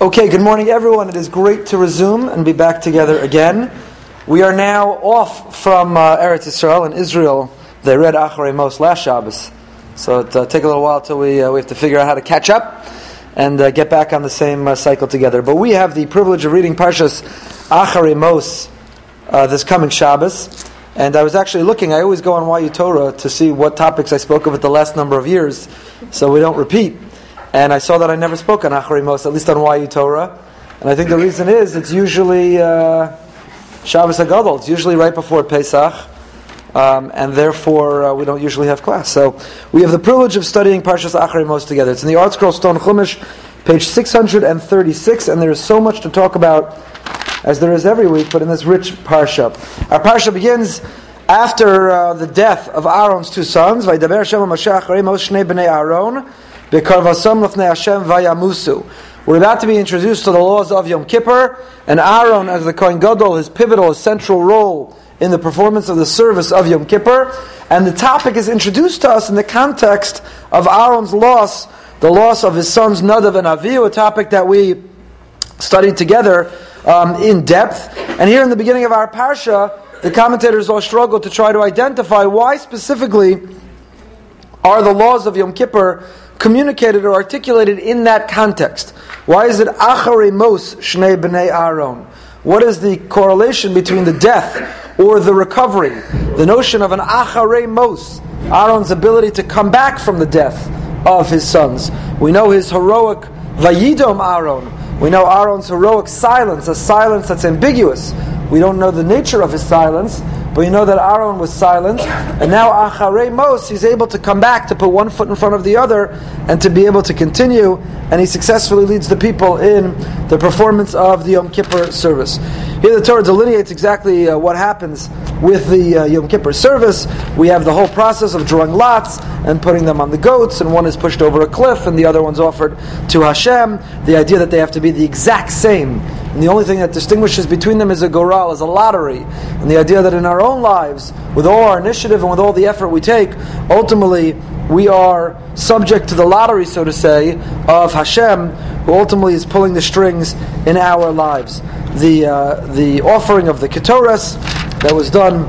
Okay, good morning, everyone. It is great to resume and be back together again. We are now off from uh, Eretz Israel in Israel. They read Acharei Mos last Shabbos, so it uh, take a little while till we uh, we have to figure out how to catch up and uh, get back on the same uh, cycle together. But we have the privilege of reading Parshas Acharei Mos uh, this coming Shabbos. And I was actually looking. I always go on YU Torah to see what topics I spoke of at the last number of years, so we don't repeat. And I saw that I never spoke on Acharei Mos, at least on YU Torah. And I think the reason is it's usually uh, Shabbos Hagadol. It's usually right before Pesach. Um, and therefore uh, we don't usually have class. So we have the privilege of studying Parshas Acharei Mos together. It's in the ArtScroll Stone Chumash, page 636, and there is so much to talk about as there is every week, but in this rich Parsha. Our Parsha begins after uh, the death of Aaron's two sons, Vaydaber Hashem Moshe Acharei Mos Shnei Bnei Aaron, We're about to be introduced to the laws of Yom Kippur, and Aaron, as the Kohen Gadol, his pivotal, his central role in the performance of the service of Yom Kippur. And the topic is introduced to us in the context of Aaron's loss, the loss of his sons Nadav and Avihu, a topic that we studied together um, in depth. And here in the beginning of our parsha, the commentators all struggle to try to identify why specifically are the laws of Yom Kippur communicated or articulated in that context. Why is it Acharei Mos Shnei Bnei Aaron? What is the correlation between the death or the recovery? The notion of an Acharei Mos, Aaron's ability to come back from the death of his sons. We know his heroic Vayidom Aaron. We know Aaron's heroic silence, a silence that's ambiguous. We don't know the nature of his silence, but you know that Aaron was silent, and now Acharei Mos, he's able to come back to put one foot in front of the other and to be able to continue, and he successfully leads the people in the performance of the Yom Kippur service. Here the Torah delineates exactly uh, what happens with the uh, Yom Kippur service. We have the whole process of drawing lots and putting them on the goats, and one is pushed over a cliff and the other one's offered to Hashem. The idea that they have to be the exact same and the only thing that distinguishes between them is a goral, is a lottery. And the idea that in our own lives, with all our initiative and with all the effort we take, ultimately we are subject to the lottery, so to say, of Hashem, who ultimately is pulling the strings in our lives. The, uh, the offering of the Ketores that was done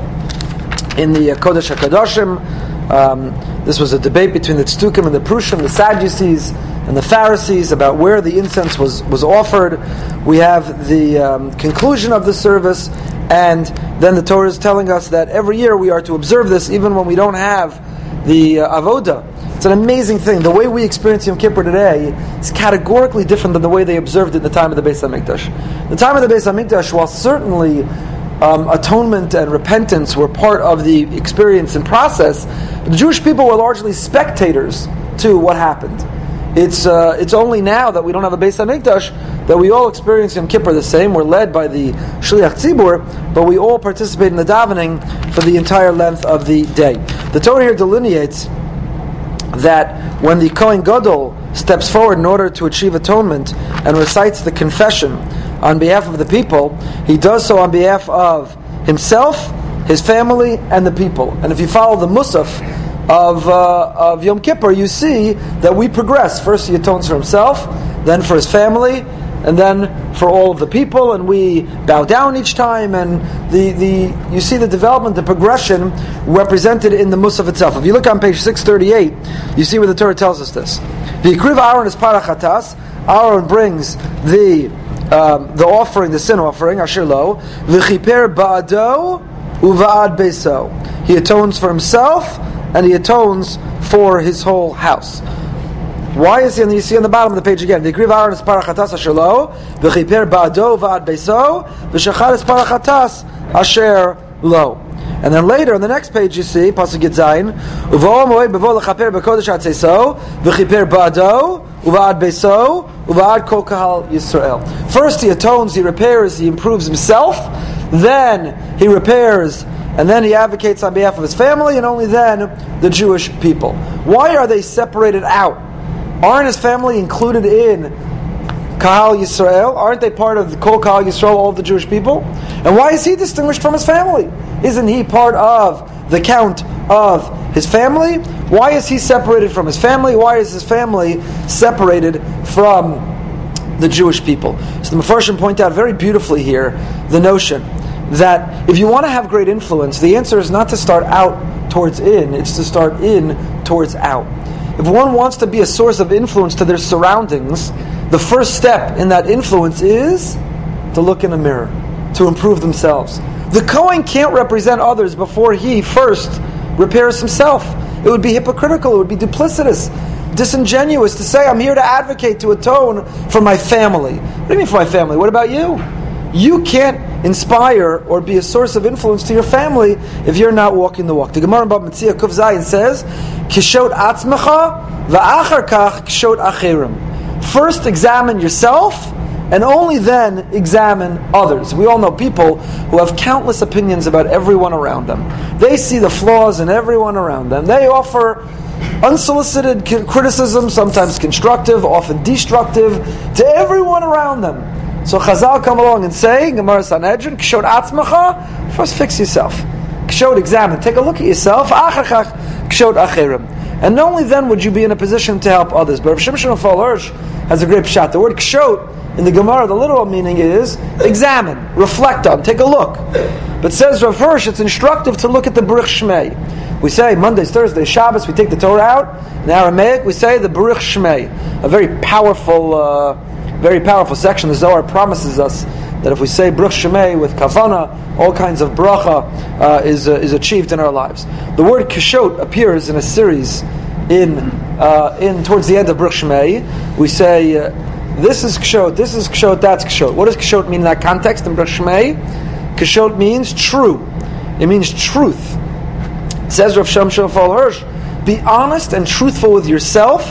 in the uh, Kodesh HaKadoshim, um, this was a debate between the Tzdukim and the Prushim, the Sadducees, and the Pharisees about where the incense was, was offered. We have the um, conclusion of the service, and then the Torah is telling us that every year we are to observe this even when we don't have the uh, avoda. It's an amazing thing. The way we experience Yom Kippur today is categorically different than the way they observed it in the time of the Beis Hamikdash. The time of the Beis Hamikdash, while certainly um, atonement and repentance were part of the experience and process, the Jewish people were largely spectators to what happened. It's, uh, it's only now that we don't have a Beis Hamikdash that we all experience Yom Kippur the same. We're led by the Shliach Tzibur, but we all participate in the davening for the entire length of the day. The Torah here delineates that when the Kohen Gadol steps forward in order to achieve atonement and recites the confession on behalf of the people, he does so on behalf of himself, his family, and the people. And if you follow the Musaf, of, uh, of Yom Kippur, you see that we progress. First, he atones for himself, then for his family, and then for all of the people, and we bow down each time, and the, the you see the development, the progression represented in the Musaf itself. If you look on page 638, you see where the Torah tells us this. The Ikriv Aaron is parachatas. Aaron brings the um, the offering, the sin offering, Asher Lo, v'chiper ba'ado uva'ad beso. He atones for himself and he atones for his whole house. Why is he? And you see on the bottom of the page again. The Griv Aaron is parachatas ashelo, v'chiper ba'ado v'ad beso, v'shachar is parachatas asher lo. And then later on the next page you see pasuk Zayin, uvo moed bevo lechaper bekodesh atzeso, v'chiper ba'ado uva'ad beso, uva'ad kol kahal Yisrael. First he atones, he repairs, he improves himself. Then he repairs and then he advocates on behalf of his family, and only then the Jewish people. Why are they separated out? Aren't his family included in Kahal Yisrael? Aren't they part of the Kol Kahal Yisrael, all of the Jewish people? And why is he distinguished from his family? Isn't he part of the count of his family? Why is he separated from his family? Why is his family separated from the Jewish people. So the Mepharshim point out very beautifully here the notion that if you want to have great influence, the answer is not to start out towards in, it's to start in towards out. If one wants to be a source of influence to their surroundings, the first step in that influence is to look in a mirror, to improve themselves. The Kohen can't represent others before he first repairs himself. It would be hypocritical, it would be duplicitous, disingenuous to say, I'm here to advocate, to atone for my family. What do you mean for my family? What about you? You can't inspire or be a source of influence to your family if you're not walking the walk. The Gemara Bava Metzia Kuf Zayin says, Kishot atzmecha va'achar kach kishot acherim. First examine yourself and only then examine others. We all know people who have countless opinions about everyone around them. They see the flaws in everyone around them. They offer unsolicited criticism, sometimes constructive, often destructive, to everyone around them. So Chazal come along and say, Gemara Sanhedrin, Kshot Atzmacha, first fix yourself. Kshot examine, take a look at yourself, Achachach, Kshot Acherim. And only then would you be in a position to help others. But Rav Shimshon Hirsch has a great shot. The word Kshot in the Gemara, the literal meaning is examine, reflect on, take a look. But says Rav it's instructive to look at the Baruch Shmei. We say Mondays, Thursdays, Shabbos, we take the Torah out. In Aramaic, we say the Baruch Shmei, a very powerful uh, very powerful section. The Zohar promises us that if we say Bruch Shemay with kavana, all kinds of bracha uh, is, uh, is achieved in our lives. The word kishot appears in a series in, uh, in towards the end of Bruch Shemay. We say, uh, this is kishot, this is kishot, that's kishot. What does kishot mean in that context in Bruch Shemay? Kishot means true. It means truth. It says Rav Shimshon Hirsch, be honest and truthful with yourself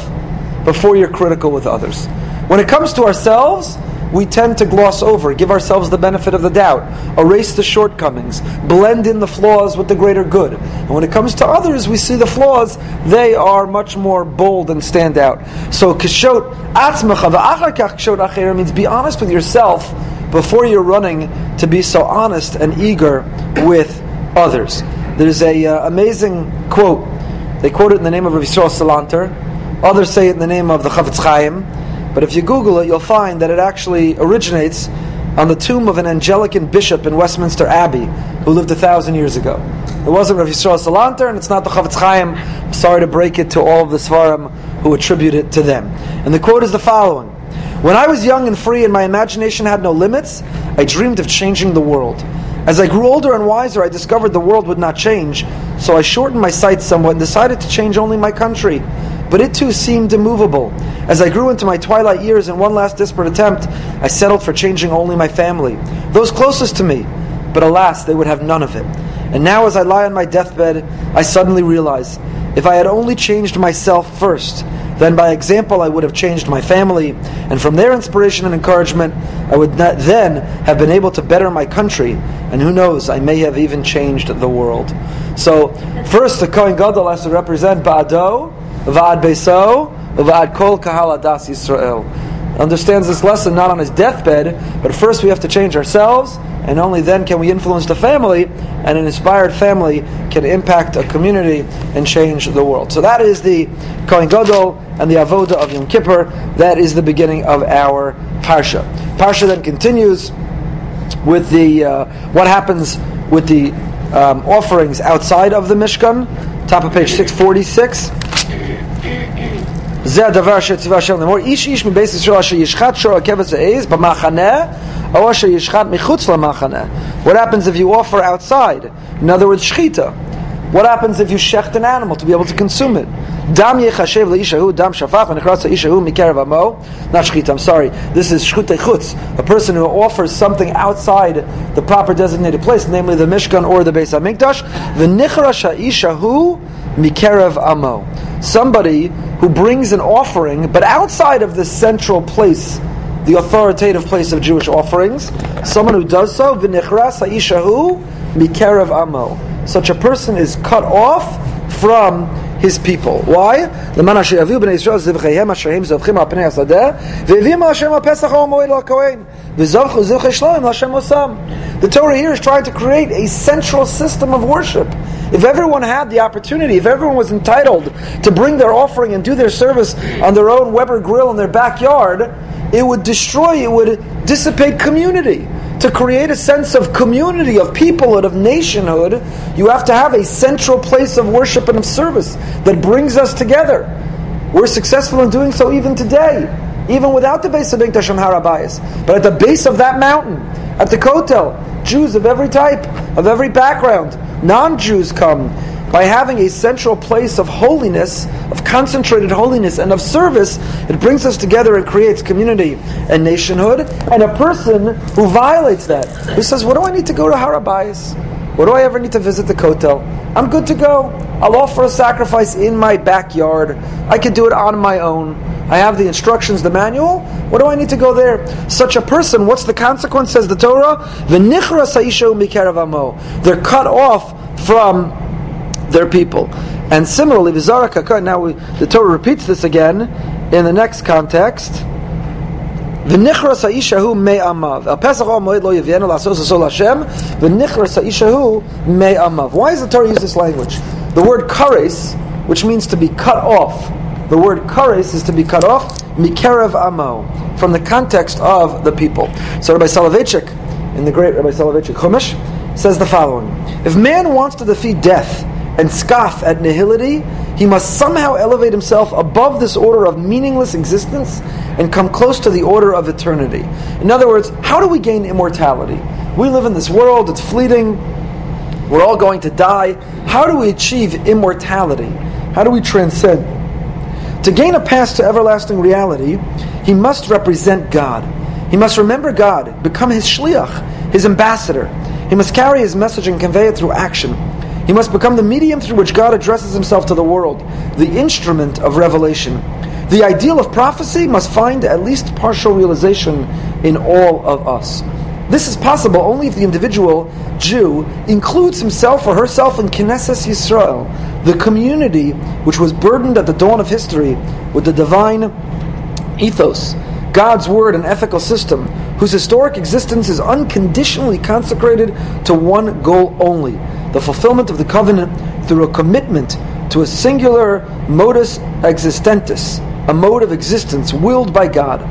before you're critical with others. When it comes to ourselves, we tend to gloss over, give ourselves the benefit of the doubt, erase the shortcomings, blend in the flaws with the greater good. And when it comes to others, we see the flaws, they are much more bold and stand out. So, kishot atzmacha v'achar kishot acher means be honest with yourself before you're running to be so honest and eager with others. There's a uh, amazing quote. They quote it in the name of Rav Yisrael Salanter. Others say it in the name of the Chafetz Chaim. But if you Google it, you'll find that it actually originates on the tomb of an Anglican bishop in Westminster Abbey who lived a thousand years ago. It wasn't Rav Yisrael Salanter, and it's not the Chafetz Chaim. I'm sorry to break it to all of the Svarim who attribute it to them. And the quote is the following When I was young and free and my imagination had no limits, I dreamed of changing the world. As I grew older and wiser, I discovered the world would not change, so I shortened my sights somewhat and decided to change only my country but it too seemed immovable. As I grew into my twilight years in one last desperate attempt, I settled for changing only my family, those closest to me. But alas, they would have none of it. And now, as I lie on my deathbed, I suddenly realize if I had only changed myself first, then by example I would have changed my family, and from their inspiration and encouragement, I would then have been able to better my country, and who knows, I may have even changed the world. So, first, the Kohen Gadol has to represent Ba'ado, Va'ad Beso, Va'ad Kol Kahal Adas Yisrael. Understands this lesson not on his deathbed, but first we have to change ourselves, and only then can we influence the family, and an inspired family can impact a community and change the world. So that is the Kohen Gadol and the Avoda of Yom Kippur. That is the beginning of our Parsha. Parsha then continues with the uh, what happens with the um, offerings outside of the Mishkan. Top of page 646. זה הדבר שציווה השם לאמור, איש איש מבית ישראל אשר ישחט שור הכבש העז במחנה, או אשר ישחט מחוץ למחנה. What happens if you offer outside? In other words, shchita. What happens if you shecht an animal to be able to consume it? Dam yechashev leishahu dam shafach v'nechratza ishahu mikerev amo. Not shchita, I'm sorry. This is shchute chutz, a person who offers something outside the proper designated place, namely the Mishkan or the Beis HaMikdash. V'nichrash ha'ishahu mikerev amo. Somebody who brings an offering, but outside of the central place, the authoritative place of Jewish offerings, someone who does so, v'nichras ha'ishahu mikerev amo such a person is cut off from his people. Why? The Torah here is trying to create a central system of worship. If everyone had the opportunity, if everyone was entitled to bring their offering and do their service on their own Weber grill in their backyard, it would destroy, it would dissipate community. To create a sense of community, of peoplehood, of nationhood, you have to have a central place of worship and of service that brings us together. We're successful in doing so even today, even without the Beis HaMikdash and Har HaBayis. But at the base of that mountain, at the Kotel, Jews of every type, of every background, non-Jews come by having a central place of holiness, of concentrated holiness, and of service, it brings us together and creates community and nationhood. And a person who violates that, who says, What do I need to go to Har HaBayis? What do I ever need to visit the Kotel? I'm good to go. I'll offer a sacrifice in my backyard. I can do it on my own. I have the instructions, the manual. What do I need to go there? Such a person, what's the consequence, says the Torah? They're cut off from their people. And similarly, now we, the Torah repeats this again in the next context. V'nichras ha'ishahu me'amav. Al Pesach al moed lo yavienu la'asos asol Hashem. V'nichras ha'ishahu me'amav. Why does the Torah use this language? The word kares, which means to be cut off. The word kares is to be cut off. Mikerev amo. From the context of the people. So Rabbi Soloveitchik, in the great Rabbi Soloveitchik Chumash, says the following. If man wants to defeat death, and scoff at nihility, he must somehow elevate himself above this order of meaningless existence and come close to the order of eternity. In other words, how do we gain immortality? We live in this world, it's fleeting, we're all going to die. How do we achieve immortality? How do we transcend? To gain a path to everlasting reality, he must represent God. He must remember God, become his shliach, his ambassador. He must carry his message and convey it through action. He must become the medium through which God addresses himself to the world, the instrument of revelation. The ideal of prophecy must find at least partial realization in all of us. This is possible only if the individual Jew includes himself or herself in Knesset Yisrael, the community which was burdened at the dawn of history with the divine ethos, God's word and ethical system, whose historic existence is unconditionally consecrated to one goal only the fulfillment of the covenant through a commitment to a singular modus existentis, a mode of existence willed by God.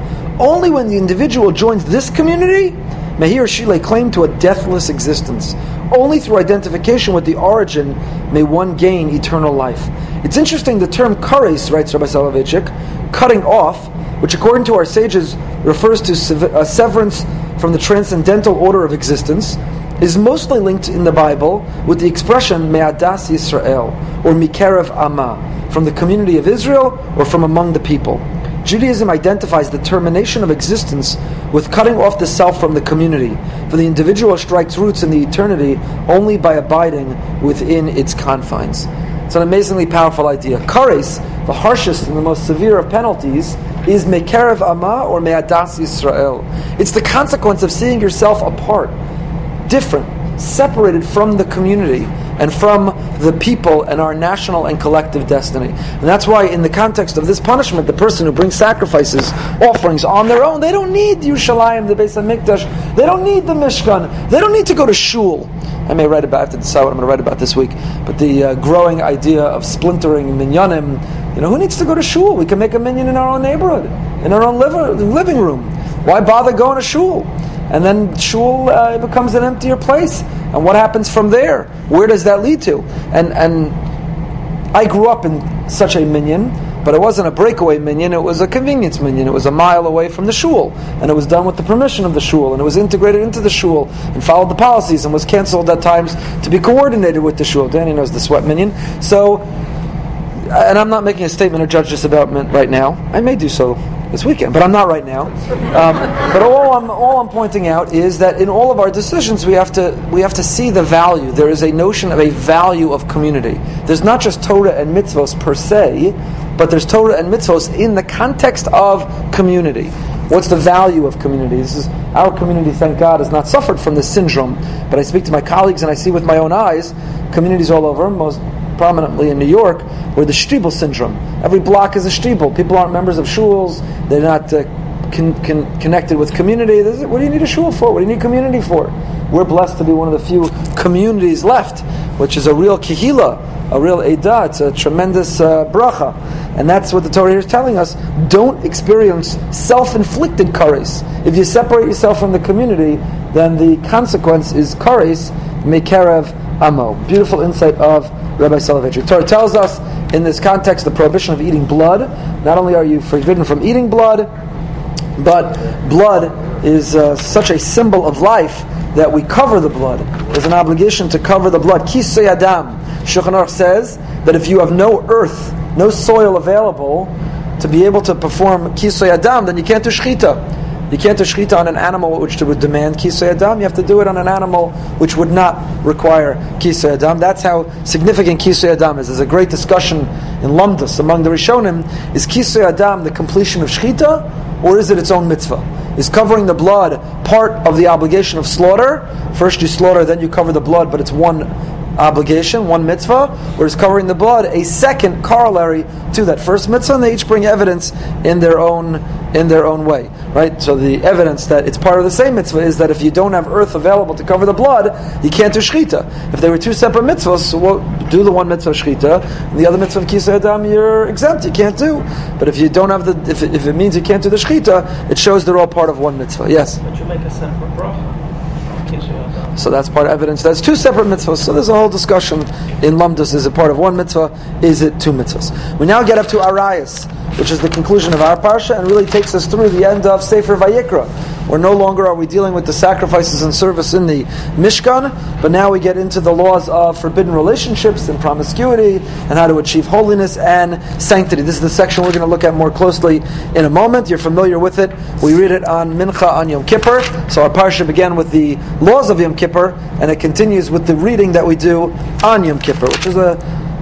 Only when the individual joins this community may he or she lay claim to a deathless existence. Only through identification with the origin may one gain eternal life. It's interesting, the term kares, writes Rabbi Soloveitchik, cutting off, which according to our sages refers to a uh, severance from the transcendental order of existence, is mostly linked in the Bible with the expression Me'adas Yisrael, or Mikerev Amma, from the community of Israel or from among the people. Judaism identifies the termination of existence with cutting off the self from the community, for the individual strikes roots in the eternity only by abiding within its confines. It's an amazingly powerful idea. Kares, the harshest and the most severe of penalties, is Mekerev Amma or Me'adas Yisrael. It's the consequence of seeing yourself apart different, separated from the community and from the people and our national and collective destiny. And that's why, in the context of this punishment, the person who brings sacrifices, offerings on their own, they don't need Yerushalayim, the Beis Hamikdash. They don't need the Mishkan. They don't need to go to shul. I may write about, I have to decide what I'm going to write about this week, but the uh, growing idea of splintering minyanim, you know, who needs to go to shul? We can make a minyan in our own neighborhood, in our own living room. Why bother going to shul? And then shul uh, becomes an emptier place. And what happens from there? Where does that lead to? And and I grew up in such a minyan, but it wasn't a breakaway minyan. It was a convenience minyan. It was a mile away from the shul, and it was done with the permission of the shul, and it was integrated into the shul and followed the policies, and was canceled at times to be coordinated with the shul. Danny knows the sweat minyan, So, and I'm not making a statement or judge this about right now. I may do so this weekend, but I'm not right now. Um, but all I'm all I'm pointing out is that in all of our decisions, we have to we have to see the value. There is a notion of a value of community. There's not just Torah and mitzvos per se, but there's Torah and mitzvos in the context of community. What's the value of community? This is our community. Thank God has not suffered from this syndrome. But I speak to my colleagues and I see with my own eyes communities all over, most prominently in New York, where the Stiebel syndrome. Every block is a Stiebel. People aren't members of shuls. They're not uh, con- con- connected with community. What do you need a shul for? What do you need community for? We're blessed to be one of the few communities left, which is a real kihila, a real edah. It's a tremendous uh, bracha. And that's what the Torah here is telling us. Don't experience self-inflicted kares. If you separate yourself from the community, then the consequence is kares, mekarev amo. Beautiful insight of Rabbi Soloveitchik. Torah tells us in this context the prohibition of eating blood. Not only are you forbidden from eating blood, but blood is uh, such a symbol of life that we cover the blood. There's an obligation to cover the blood. Kisui HaDam. Shulchan Aruch says that if you have no earth, no soil available to be able to perform Kisui HaDam, then you can't do Shechita. You can't do shechita on an animal which would demand kisui hadam. You have to do it on an animal which would not require kisui hadam. That's how significant kisui hadam is. There's a great discussion in Lumdus among the Rishonim. Is kisui hadam the completion of shechita, or is it its own mitzvah? Is covering the blood part of the obligation of slaughter? First you slaughter, then you cover the blood, but it's one obligation, one mitzvah, whereas covering the blood, a second corollary to that first mitzvah, and they each bring evidence in their own in their own way. Right? So the evidence that it's part of the same mitzvah is that if you don't have earth available to cover the blood, you can't do shechita. If they were two separate mitzvahs, so we'll do the one mitzvah shechita, and the other mitzvah of kisui hadam you're exempt, you can't do. But if you don't have the if if it means you can't do the shechita, it shows they're all part of one mitzvah. Yes. But you make a separate bracha. So that's part of evidence. That's two separate mitzvahs. So there's a whole discussion in Lumdus. Is it part of one mitzvah? Is it two mitzvahs? We now get up to Arayos, which is the conclusion of our parsha, and really takes us through the end of Sefer Vayikra, where no longer are we dealing with the sacrifices and service in the Mishkan, but now we get into the laws of forbidden relationships and promiscuity, and how to achieve holiness and sanctity. This is the section we're going to look at more closely in a moment. You're familiar with it. We read it on Mincha on Yom Kippur. So our parsha began with the laws of Yom Kippur, and it continues with the reading that we do on Yom Kippur, which is a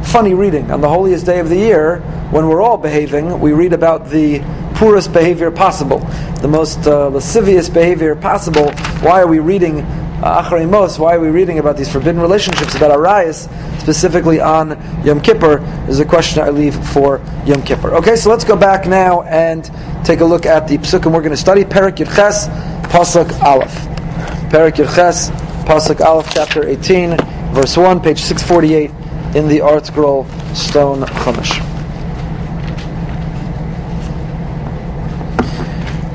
funny reading. On the holiest day of the year, when we're all behaving, we read about the poorest behavior possible, the most uh, lascivious behavior possible. Why are we reading uh, Acharei Mos? Why are we reading about these forbidden relationships, about Arayos, specifically on Yom Kippur? Is a question I leave for Yom Kippur. Okay, so let's go back now and take a look at the psukim we're going to study. Perik Yirches, Pasuk Aleph. Perik Yirches, Pasuk Aleph, chapter 18, verse 1, page 648 in the Art Scroll Stone Chumash.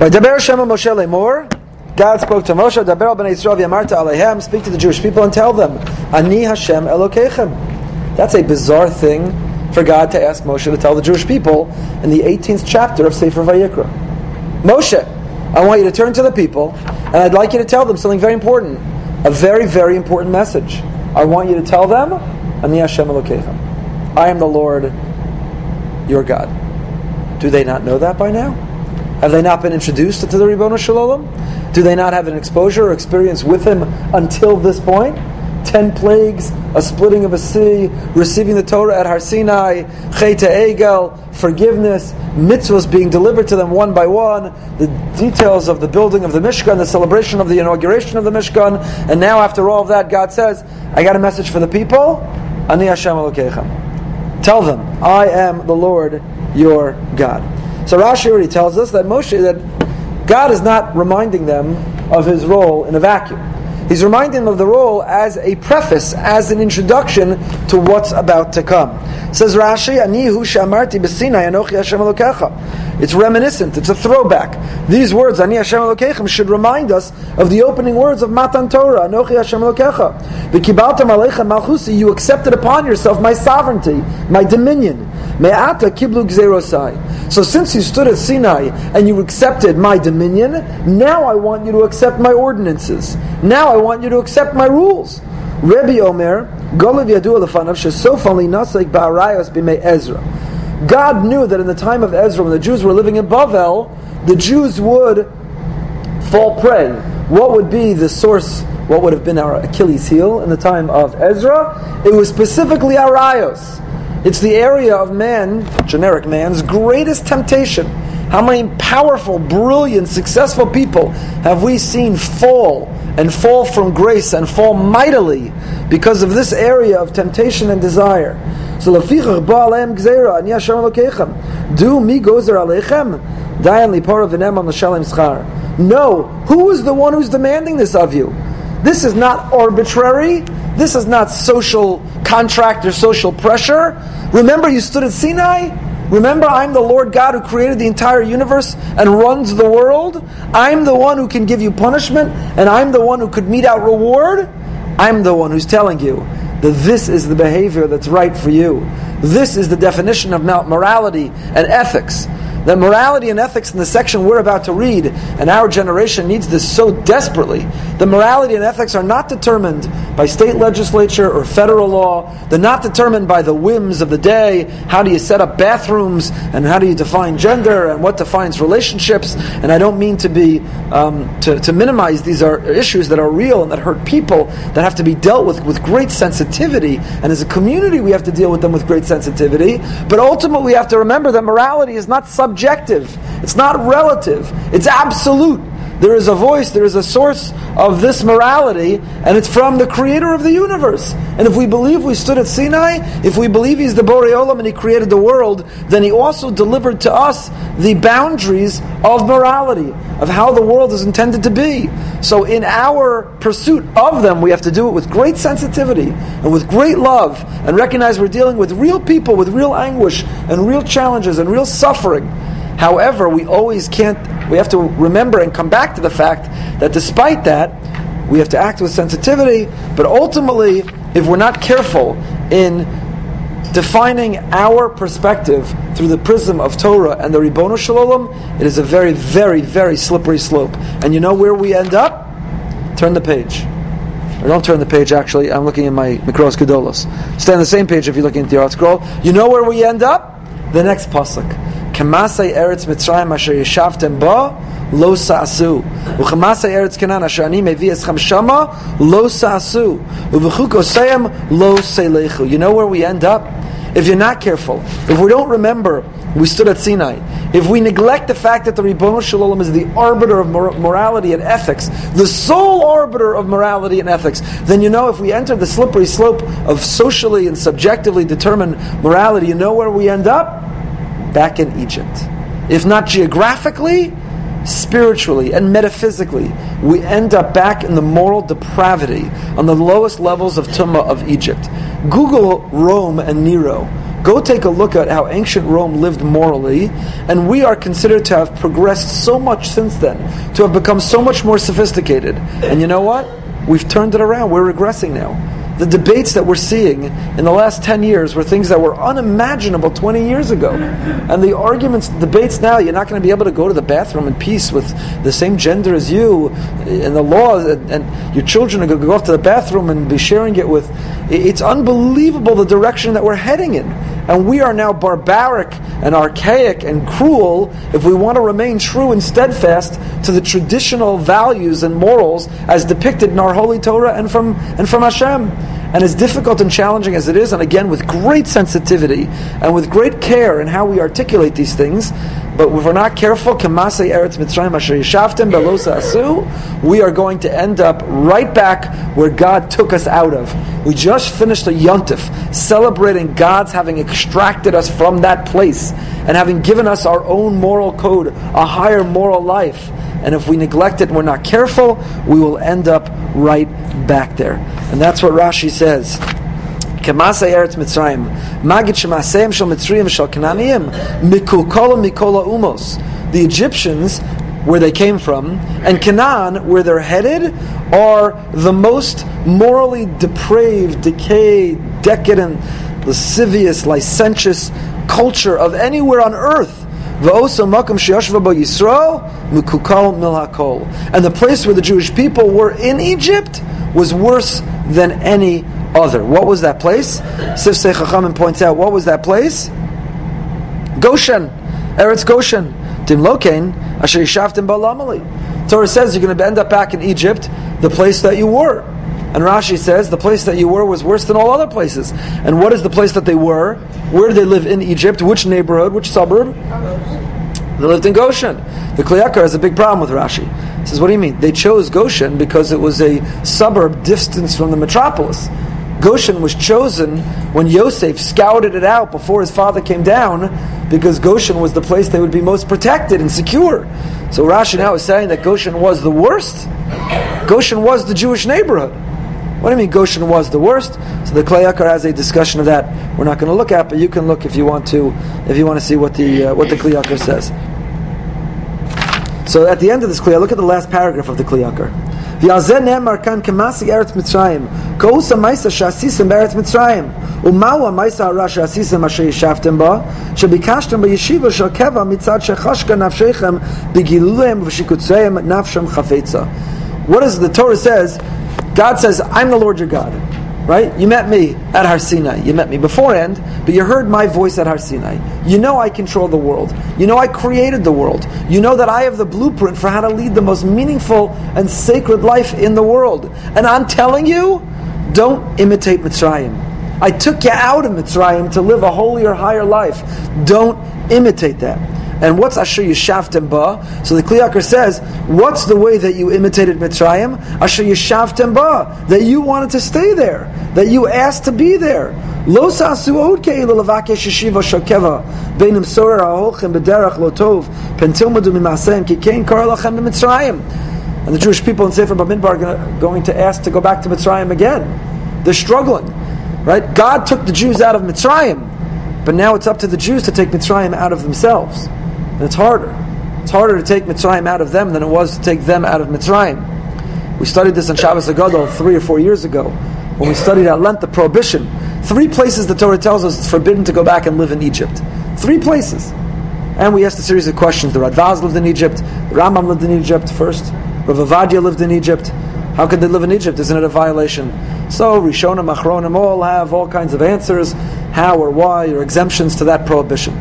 Daber Shema Moshe Lemor, God spoke to Moshe, Daber bnei Yisrael v'yamarta aleihem, speak to the Jewish people and tell them, Ani Hashem Elokechem. That's a bizarre thing for God to ask Moshe to tell the Jewish people in the 18th chapter of Sefer Vayikra. Moshe, I want you to turn to the people, and I'd like you to tell them something very important, a very, very important message. I want you to tell them, Ani Hashem Elokechem. I am the Lord, your God. Do they not know that by now? Have they not been introduced to the Ribono Shel Olam? Do they not have an exposure or experience with him until this point? Ten plagues, a splitting of a sea, receiving the Torah at Har Sinai, Cheta Egel, forgiveness, mitzvahs being delivered to them one by one, the details of the building of the Mishkan, the celebration of the inauguration of the Mishkan, and now after all of that, God says, I got a message for the people, Ani Hashem Elokeichem. Tell them, I am the Lord your God. So Rashi already tells us that Moshe, that God is not reminding them of his role in a vacuum. He's reminding them of the role as a preface, as an introduction to what's about to come. Says Rashi, Ani hu shamarti b'sinai anochi Hashem Elokecha. It's reminiscent, it's a throwback. These words, Ani Hashem Elokechem, should remind us of the opening words of Matan Torah, Anochi Hashem Elokecha. Malchusi, you accepted upon yourself my sovereignty, my dominion. Me'ata kiblu gzerosai. So since you stood at Sinai and you accepted my dominion, now I want you to accept my ordinances. Now I want you to accept my rules. Rebbe Omer, Golav Yadu Nasek Ba'arayos Ezra. God knew that in the time of Ezra, when the Jews were living in Bavel, the Jews would fall prey. What would be the source? What would have been our Achilles heel in the time of Ezra? It was specifically Arayos. It's the area of man, generic man's greatest temptation. How many powerful, brilliant, successful people have we seen fall and fall from grace and fall mightily because of this area of temptation and desire? So lefichach ba'alem gzeira ani Hashem Elokeichem. Do mi gozer aleichem? Dayan lipara v'nem al nashalim schar. No, who is the one who's demanding this of you? This is not arbitrary. This is not social contract or social pressure. Remember, you stood at Sinai? Remember, I'm the Lord God who created the entire universe and runs the world. I'm the one who can give you punishment, and I'm the one who could mete out reward. I'm the one who's telling you that this is the behavior that's right for you. This is the definition of morality and ethics that morality and ethics in the section we're about to read, and our generation needs this so desperately. The morality and ethics are not determined by state legislature or federal law. They're not determined by the whims of the day. How do you set up bathrooms, and how do you define gender, and what defines relationships? And I don't mean to be um, to, to minimize these are issues that are real and that hurt people that have to be dealt with with great sensitivity. And as a community, we have to deal with them with great sensitivity. But ultimately, we have to remember that morality is not subject subjective, it's not relative, it's absolute. There is a voice, there is a source of this morality, and it's from the creator of the universe. And if we believe we stood at Sinai, if we believe he's the Borei Olam and he created the world, then he also delivered to us the boundaries of morality, of how the world is intended to be. So in our pursuit of them, we have to do it with great sensitivity and with great love, and recognize we're dealing with real people with real anguish and real challenges and real suffering. However, we always can't, we have to remember and come back to the fact that despite that, we have to act with sensitivity, but ultimately, if we're not careful in defining our perspective through the prism of Torah and the Ribbono Shel Olam, it is a very, very, very slippery slope. And you know where we end up? Turn the page. Or don't turn the page, actually. I'm looking at my Mikros Gedolos. Stay on the same page if you're looking at the ArtScroll. You know where we end up? The next pasuk. Kemasei Eretz Mitzrayim asher yeshavtem ba lo sa'asu. Uchemasei Eretz Canaan asher ani mevi eschem shama lo sa'asu. Uvechukosayim lo seilechu. You know where we end up? If you're not careful, if we don't remember we stood at Sinai, if we neglect the fact that the Ribbono Shel Olam is the arbiter of mor- morality and ethics, the sole arbiter of morality and ethics, then you know if we enter the slippery slope of socially and subjectively determined morality, you know where we end up? Back in Egypt. If not geographically, spiritually and metaphysically, we end up back in the moral depravity on the lowest levels of Tumma of Egypt. Google Rome and Nero. Go take a look at how ancient Rome lived morally, and we are considered to have progressed so much since then, to have become so much more sophisticated. And you know what? We've turned it around. We're regressing now the debates that we're seeing in the last 10 years were things that were unimaginable 20 years ago. And the arguments, debates now, you're not going to be able to go to the bathroom in peace with the same gender as you, and the law, and, and your children are going to go off to the bathroom and be sharing it with. It's unbelievable the direction that we're heading in. And we are now barbaric and archaic and cruel if we want to remain true and steadfast to the traditional values and morals as depicted in our holy Torah and from, and from Hashem. And as difficult and challenging as it is, and again with great sensitivity and with great care in how we articulate these things, but if we're not careful, we are going to end up right back where God took us out of. We just finished a yontif, celebrating God's having extracted us from that place and having given us our own moral code, a higher moral life. And if we neglect it and we're not careful, we will end up right back there. And that's what Rashi says. Kemasa Eretz Mitzrayim, Magid Shemaseim Shal Mitzrayim Shal Kananiyim, Mikulkola Mikola Umos. The Egyptians, where they came from, and Canaan, where they're headed, are the most morally depraved, decayed, decadent, lascivious, licentious culture of anywhere on earth. And the place where the Jewish people were in Egypt was worse than any other. What was that place? Sifsei Chachamim points out, what was that place? Goshen. Eretz Goshen. Dimlokein, Asher Yishavtim Balamali. Torah says you're going to end up back in Egypt, the place that you were. And Rashi says the place that you were was worse than all other places. And what is the place that they were? Where did they live in Egypt? Which neighborhood? Which suburb? They lived in Goshen. The Kli Yakar has a big problem with Rashi. He says, what do you mean? They chose Goshen because it was a suburb distance from the metropolis. Goshen was chosen when Yosef scouted it out before his father came down because Goshen was the place they would be most protected and secure. So Rashi now is saying that Goshen was the worst. Goshen was the Jewish neighborhood. What do you mean Goshen was the worst? So the Kli Yakar has a discussion of that. We're not going to look at, but you can look if you want to, if you want to see what the uh, what the Kli Yakar says. So at the end of this Kli, look at the last paragraph of the Kli Yakar. ועל נאמר כאן כמסי ארץ מצרים, כעוס המייסה שעשיתם בארץ מצרים, ומהו המייסה הרע שעשיתם אשר ישבתם בו, שביקשתם בישיבה של קבע מצד שחשקה נפשכם בגילויהם ובשיקוציהם נפשם חפצה. What is the Torah says, God says, I'm the Lord your God. Right? You met me at Har Sinai. You met me beforehand, but you heard my voice at Har Sinai. You know I control the world. You know I created the world. You know that I have the blueprint for how to lead the most meaningful and sacred life in the world. And I'm telling you, don't imitate Mitzrayim. I took you out of Mitzrayim to live a holier, higher life. Don't imitate that. And what's Asher Yishavtem Ba? So the Kli Yakar says, what's the way that you imitated Mitzrayim? Asher Yishavtem Ba. That you wanted to stay there. That you asked to be there. Lo sa'asu od ke'ilu levakesh yeshiva shokeva beinim sorer ha'olchem b'derach lo tov pentilmadu mimaseim ki kein kar lachem b'Mitzrayim. And the Jewish people in Sefer Bamidbar are going to ask to go back to Mitzrayim again. They're struggling. Right? God took the Jews out of Mitzrayim, but now it's up to the Jews to take Mitzrayim out of themselves. It's harder. It's harder to take Mitzrayim out of them than it was to take them out of Mitzrayim. We studied this on Shabbos Hagadol three or four years ago when we studied at length the prohibition. Three places the Torah tells us it's forbidden to go back and live in Egypt. Three places. And we asked a series of questions. The Radvaz lived in Egypt, the Rambam lived in Egypt first, Rav Ovadia lived in Egypt. How could they live in Egypt? Isn't it a violation? So Rishonim, Achronim all have all kinds of answers, how or why, or exemptions to that prohibition.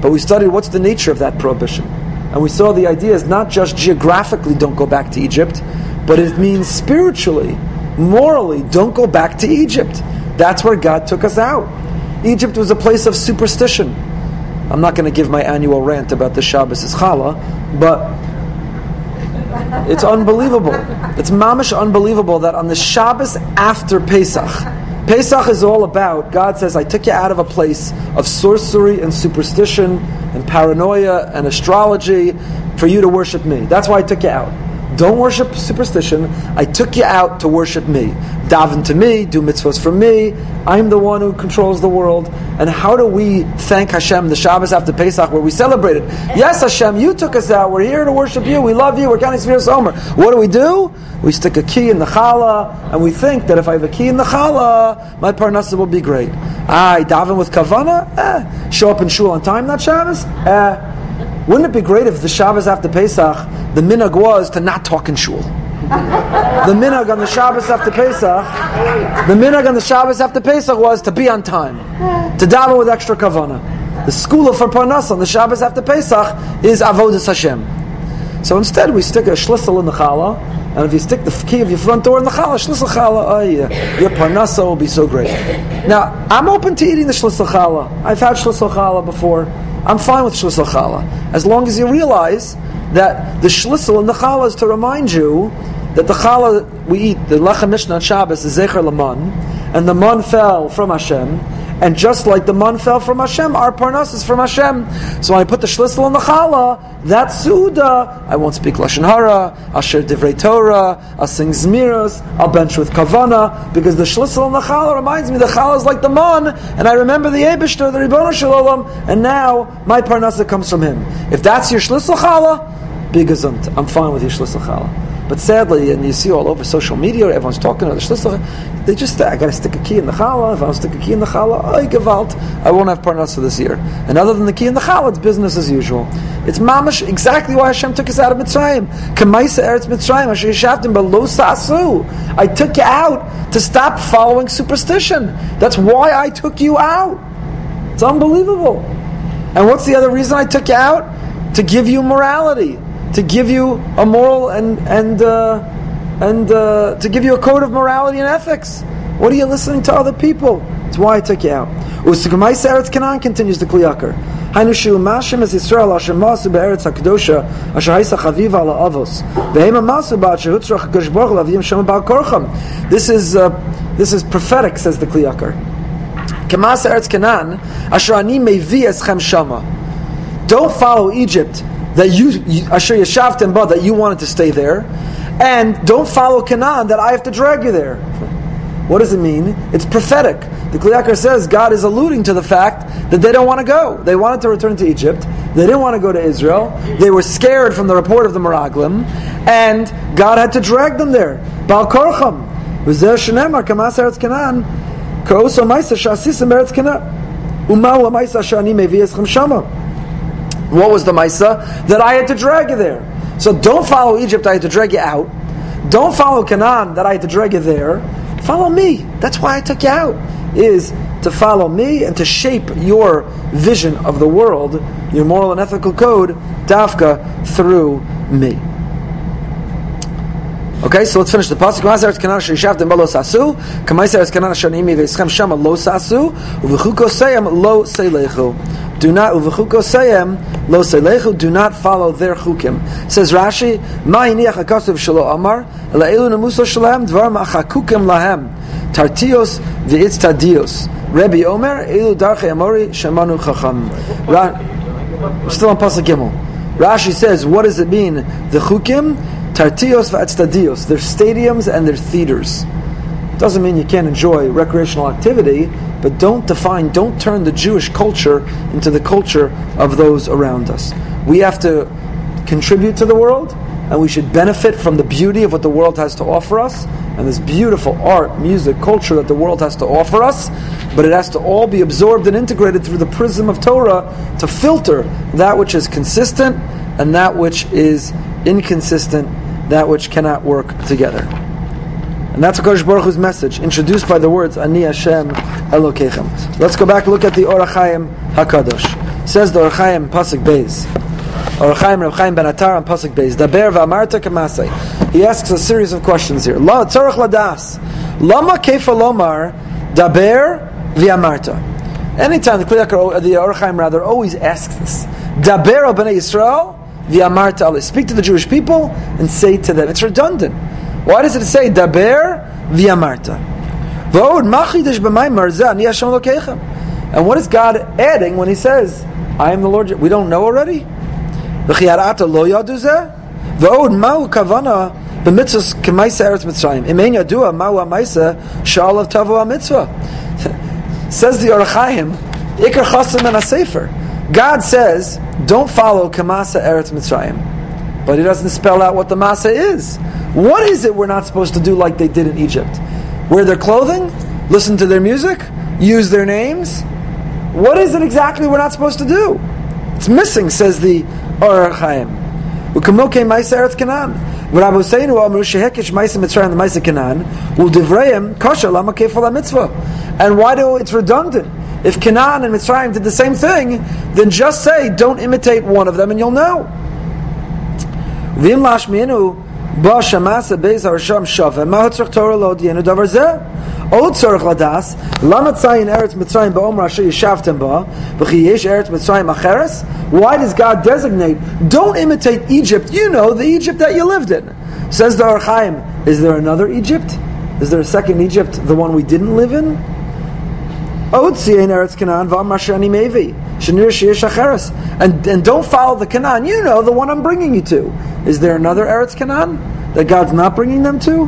But we studied what's the nature of that prohibition. And we saw the idea is not just geographically don't go back to Egypt, but it means spiritually, morally, don't go back to Egypt. That's where God took us out. Egypt was a place of superstition. I'm not going to give my annual rant about the Shabbos is Challah, but it's unbelievable. It's mamish unbelievable that on the Shabbos after Pesach, Pesach is all about, God says, I took you out of a place of sorcery and superstition and paranoia and astrology for you to worship me. That's why I took you out. Don't worship superstition. I took you out to worship me. Daven to me, do mitzvahs for me. I'm the one who controls the world. And how do we thank Hashem the Shabbos after Pesach where we celebrated? Yes, Hashem, you took us out. We're here to worship you. We love you. We're counting Sfiras Omer. What do we do? We stick a key in the challah and we think that if I have a key in the challah, my parnasa will be great. I daven with kavana, eh. show up in shul on time that Shabbos, eh. Wouldn't it be great if the Shabbos after Pesach, the minhag was to not talk in shul? the minhag on the Shabbos after Pesach, the minhag on the Shabbos after Pesach was to be on time, to daven with extra kavana. The school for Parnas on the Shabbos after Pesach is Avodas Hashem. So instead, we stick a schlissel in the challah, and if you stick the key of your front door in the challah, schlissel challah, oh uh, yeah, your parnasa will be so great. Now, I'm open to eating the schlissel challah. I've had schlissel challah before. I'm fine with shlisel challah, as long as you realize that the shlisel and the challah is to remind you that the challah we eat, the lechem mishnah on Shabbos is zecher laman, and the man fell from Hashem, and just like the man fell from Hashem, our parnas is from Hashem. So when I put the shlisel on the challah, that suda, I won't speak lashon hara. I'll share divrei Torah. I'll sing zmiras. I'll bench with kavana because the shlisel on the challah reminds me the challah is like the man, and I remember the Eibushter, the Ribono Shel Olam, and now my parnasa comes from him. If that's your shlisel challah, big gesund. I'm fine with your shlisel challah. But sadly, and you see all over social media, everyone's talking about the shlitzah. They just, I got to stick a key in the challah. If I don't stick a key in the challah, I gewalt. I won't have parnasa this year. And other than the key in the challah, it's business as usual. It's mamash exactly why Hashem took us out of Mitzrayim. Kamaisa eretz Mitzrayim, Hashem yishavtim below sasu. I took you out to stop following superstition. That's why I took you out. It's unbelievable. And what's the other reason I took you out? To give you morality to give you a moral and and uh, and uh, to give you a code of morality and ethics. What are you listening to other people? That's why I took you out. Usikamai Eretz Canaan continues the Kli Yakar. Hainushu Mashim as Yisrael Asher Masu Be'eretz HaKadosha Asher Haisa Chaviva Ala Avos Ve'ema Masu Ba'at Shehutzrach HaKadosh Lavim Shem Ba'al This is uh, this is prophetic, says the Kli Yakar. Kemas Eretz Canaan Asher Ani Mevi Eschem Shama Don't follow Egypt that you, Asher Yeshavtim Ba, that you wanted to stay there, and don't follow Canaan, that I have to drag you there. What does it mean? It's prophetic. The Kli Yakar says God is alluding to the fact that they don't want to go. They wanted to return to Egypt. They didn't want to go to Israel. They were scared from the report of the Meraglim, and God had to drag them there. Bal Korcham. Kamas What was the Maisa? That I had to drag you there. So don't follow Egypt, I had to drag you out. Don't follow Canaan, that I had to drag you there. Follow me. That's why I took you out. Is to follow me and to shape your vision of the world, your moral and ethical code, dafka, through me. Okay, so let's finish the pasuk. Kamaser es kanan shishavtem balo sasu. Kamaser es kanan shanimi veischem shama lo sasu. Uvichuko seyem lo seilechu. Do not uvichuko seyem lo seilechu. Do not follow their chukim. Says Rashi, Ma iniach akasuv shalo amar. Ela elu nemuso shalem dvar machakukim lahem. Tartios v'itz tadios. Rebbe Omer elu darche amori shemanu chacham. Still on pasuk Gimel. Rashi says, what does it mean? The chukim Tartios v'atztadios. They're stadiums and they're theaters. Doesn't mean you can't enjoy recreational activity, but don't define, don't turn the Jewish culture into the culture of those around us. We have to contribute to the world, and we should benefit from the beauty of what the world has to offer us, and this beautiful art, music, culture that the world has to offer us, but it has to all be absorbed and integrated through the prism of Torah to filter that which is consistent and that which is inconsistent that which cannot work together. And that's Hakadosh Baruch Hu's message, introduced by the words Ani Hashem Elokechem. Let's go back and look at the Ohr HaChaim Hakadosh. says the Ohr HaChaim Pasuk Beis. Ohr HaChaim Rav Chaim Ben Atar Pasuk Beis. Daber v'amarta kamasei. He asks a series of questions here. La tzarach ladas. Lama kefa lomar daber v'amarta. Anytime the Kli Yakar, the Ohr HaChaim rather always asks this. Daber b'nei Yisrael v'amarta Speak to the Jewish people and say to them. It's redundant. Why does it say daber v'amarta? And what is God adding when He says, "I am the Lord"? We don't know already. V'od kavana. Says the Ohr HaChaim, a sefer. God says, don't follow Kamasa Eretz Mitzrayim. But he doesn't spell out what the Masa is. What is it we're not supposed to do like they did in Egypt? Wear their clothing? Listen to their music? Use their names? What is it exactly we're not supposed to do? It's missing, says the Or Chaim. Ukamoke Maisa Eretz Canaan. Rabbi Husseinu Amru Shehekish Maisa Mitzrayim the Maisa Canaan. Will Divrayim Kosher Lama Kefal Mitzvah. And why do it's redundant? If Canaan and Mitzrayim did the same thing, then just say, don't imitate one of them and you'll know. Why does God designate, don't imitate Egypt, you know the Egypt that you lived in. Says the Archaim, is there another Egypt? Is there a second Egypt, the one we didn't live in? Eretz Canaan Mevi. Shanir And and don't follow the Canaan. You know the one I'm bringing you to. Is there another Eretz Canaan that God's not bringing them to?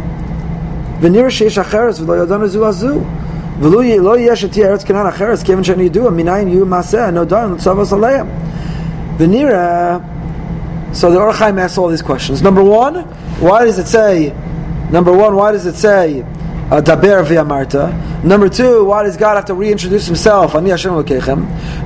So the Orchaim asks all these questions. Number one, why does it say? Number one, why does it say? Daber v'amarta. Number two, why does God have to reintroduce himself? Ani Hashem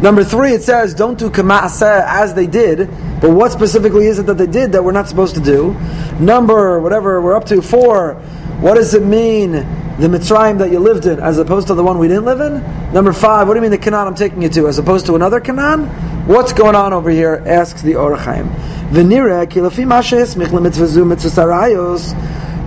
Number three, it says, don't do kama'aseh as they did, but what specifically is it that they did that we're not supposed to do? Number, whatever we're up to, four, what does it mean, the Mitzrayim that you lived in, as opposed to the one we didn't live in? Number five, what do you mean the Canaan I'm taking you to, as opposed to another Canaan? What's going on over here? Asks the Ohr HaChaim. V'nireh kilafi ma'ashes mitzvah mitzvah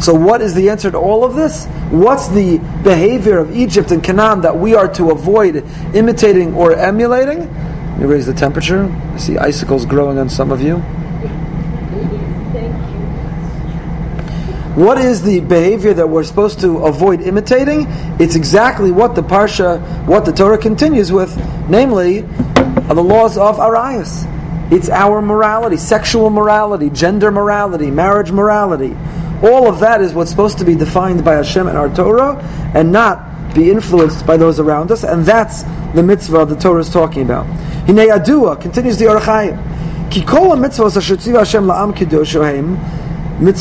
So what is the answer to all of this? What's the behavior of Egypt and Canaan that we are to avoid imitating or emulating? Let me raise the temperature. I see icicles growing on some of you. What is the behavior that we're supposed to avoid imitating? It's exactly what the Parsha, what the Torah continues with, namely, the laws of Arayos. It's our morality, sexual morality, gender morality, marriage morality. All of that is what's supposed to be defined by Hashem and our Torah, and not be influenced by those around us, and that's the mitzvah the Torah is talking about. Hinei Adua continues the Ohr HaChaim. Ki kol mitzvahs asher Hashem la'am kidoshohem all the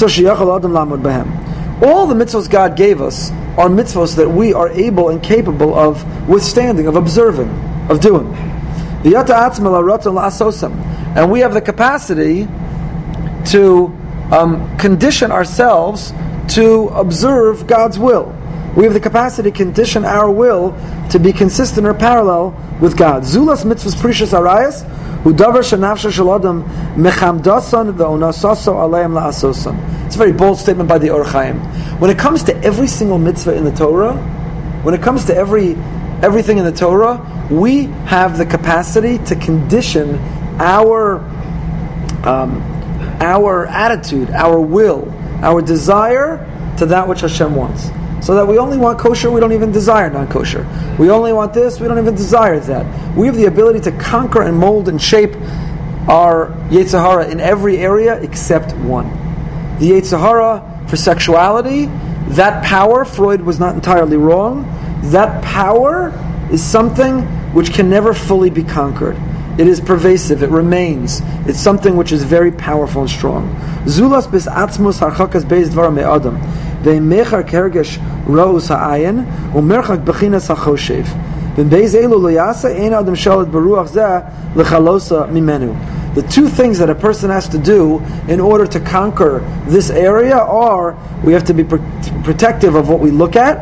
mitzvahs God gave us are mitzvahs that we are able and capable of withstanding, of observing, of doing. And we have the capacity to um, condition ourselves to observe God's will. We have the capacity to condition our will to be consistent or parallel with God. Zulas mitzvahs precious arayos udavar shenafsha shalodam mechamdasan ve'onasaso alayim la'asosan. it's a very bold statement by the HaChaim. When it comes to every single mitzvah in the Torah, when it comes to every everything in the Torah, we have the capacity to condition our um, our attitude, our will, our desire to that which Hashem wants. So that we only want kosher, we don't even desire non kosher. We only want this, we don't even desire that. We have the ability to conquer and mold and shape our Yetzer Hara in every area except one. The Yetzer Hara for sexuality, that power, Freud was not entirely wrong, that power is something which can never fully be conquered. It is pervasive, it remains. It's something which is very powerful and strong. Zulas bis atzmus harchakas beis dvar kergesh ro'us ha'ayin, u'merchak bechinas ha'choshev. The two things that a person has to do in order to conquer this area are we have to be protective of what we look at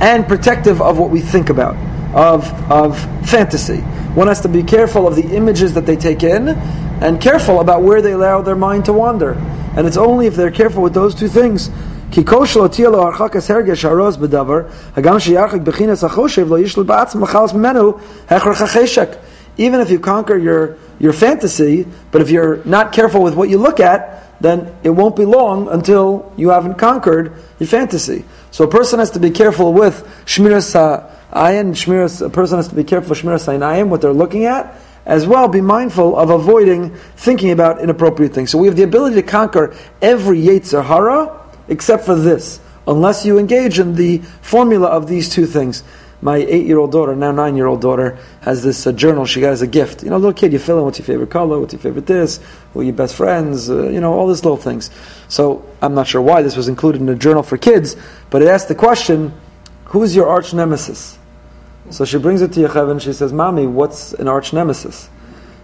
and protective of what we think about, of, of fantasy. One has to be careful of the images that they take in and careful about where they allow their mind to wander. And it's only if they're careful with those two things. Even if you conquer your, your fantasy, but if you're not careful with what you look at, then it won't be long until you haven't conquered your fantasy. So a person has to be careful with Shmiras ayin, shmiras, a person has to be careful shmiras ayinayim, what they're looking at, as well be mindful of avoiding thinking about inappropriate things. So we have the ability to conquer every Yetzer Hara, except for this, unless you engage in the formula of these two things. My eight-year-old daughter, now nine-year-old daughter, has this uh, journal she got as a gift. You know, little kid, you fill in what's your favorite color, what's your favorite this, who are your best friends, uh, you know, all these little things. So I'm not sure why this was included in a journal for kids, but it asked the question, who's your arch nemesis? So she brings it to Yocheved and she says, Mommy, what's an arch nemesis?